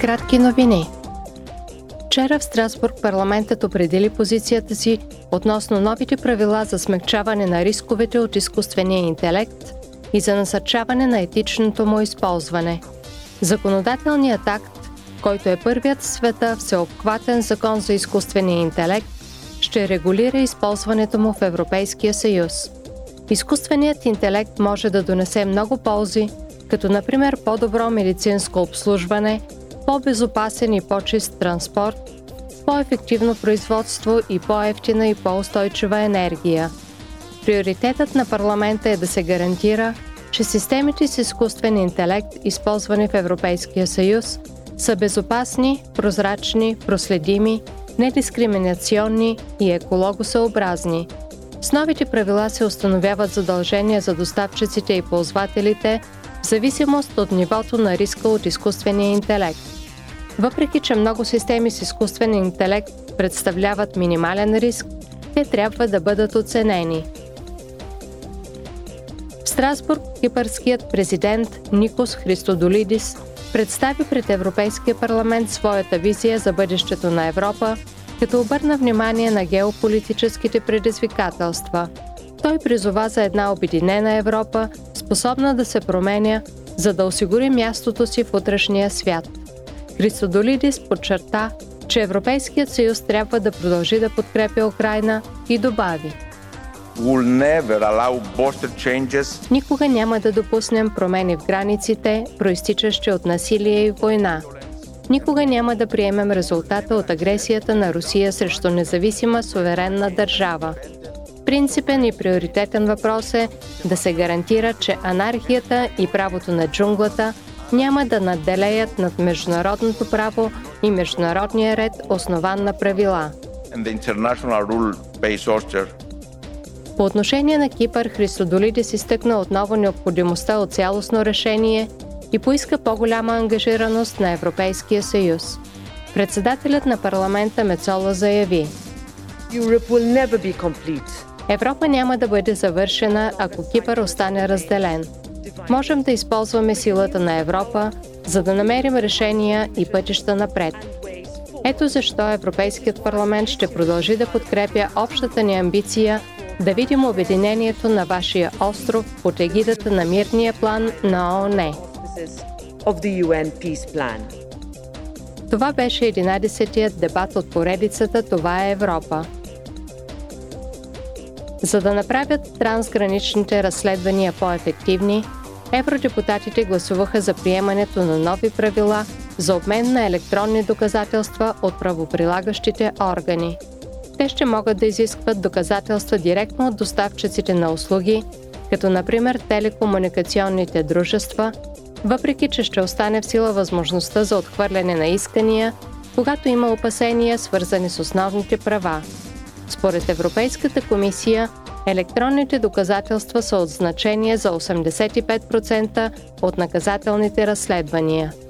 Кратки новини. Вчера в Страсбург парламентът определи позицията си относно новите правила за смягчаване на рисковете от изкуствения интелект и за насърчаване на етичното му използване. Законодателният акт, който е първият в света всеобхватен закон за изкуствения интелект, ще регулира използването му в Европейския съюз. Изкуственият интелект може да донесе много ползи, като например по-добро медицинско обслужване, по-безопасен и по-чист транспорт, по-ефективно производство и по-ефтина и по-устойчива енергия. Приоритетът на парламента е да се гарантира, че системите с изкуствен интелект, използвани в Европейския съюз, са безопасни, прозрачни, проследими, недискриминационни и екологосъобразни. С новите правила се установяват задължения за доставчиците и ползвателите в зависимост от нивото на риска от изкуствения интелект. Въпреки, че много системи с изкуствен интелект представляват минимален риск, те трябва да бъдат оценени. В Страсбург кипърският президент Никос Христодолидис представи пред Европейския парламент своята визия за бъдещето на Европа, като обърна внимание на геополитическите предизвикателства. Той призова за една обединена Европа, способна да се променя, за да осигури мястото си в утрешния свят. Христодолидис подчерта, че Европейският съюз трябва да продължи да подкрепя Украина и добави – Никога няма да допуснем промени в границите, проистичащи от насилие и война. Никога няма да приемем резултата от агресията на Русия срещу независима суверенна държава. Принципен и приоритетен въпрос е да се гарантира, че анархията и правото на джунглата няма да надделеят над международното право и международния ред, основан на правила. По отношение на Кипър, Христодолидис изтъкна отново необходимостта от цялостно решение и поиска по-голяма ангажираност на Европейския съюз. Председателят на парламента Мецола заяви Европа няма да бъде завършена, ако Кипър остане разделен. Можем да използваме силата на Европа, за да намерим решения и пътища напред. Ето защо Европейският парламент ще продължи да подкрепя общата ни амбиция да видим обединението на вашия остров под егидата на мирния план на ООН. Това беше 11-тият дебат от поредицата Това е Европа. За да направят трансграничните разследвания по-ефективни, евродепутатите гласуваха за приемането на нови правила за обмен на електронни доказателства от правоприлагащите органи. Те ще могат да изискват доказателства директно от доставчиците на услуги, като например телекомуникационните дружества, въпреки че ще остане в сила възможността за отхвърляне на искания, когато има опасения, свързани с основните права. Според Европейската комисия, електронните доказателства са от значение за 85% от наказателните разследвания –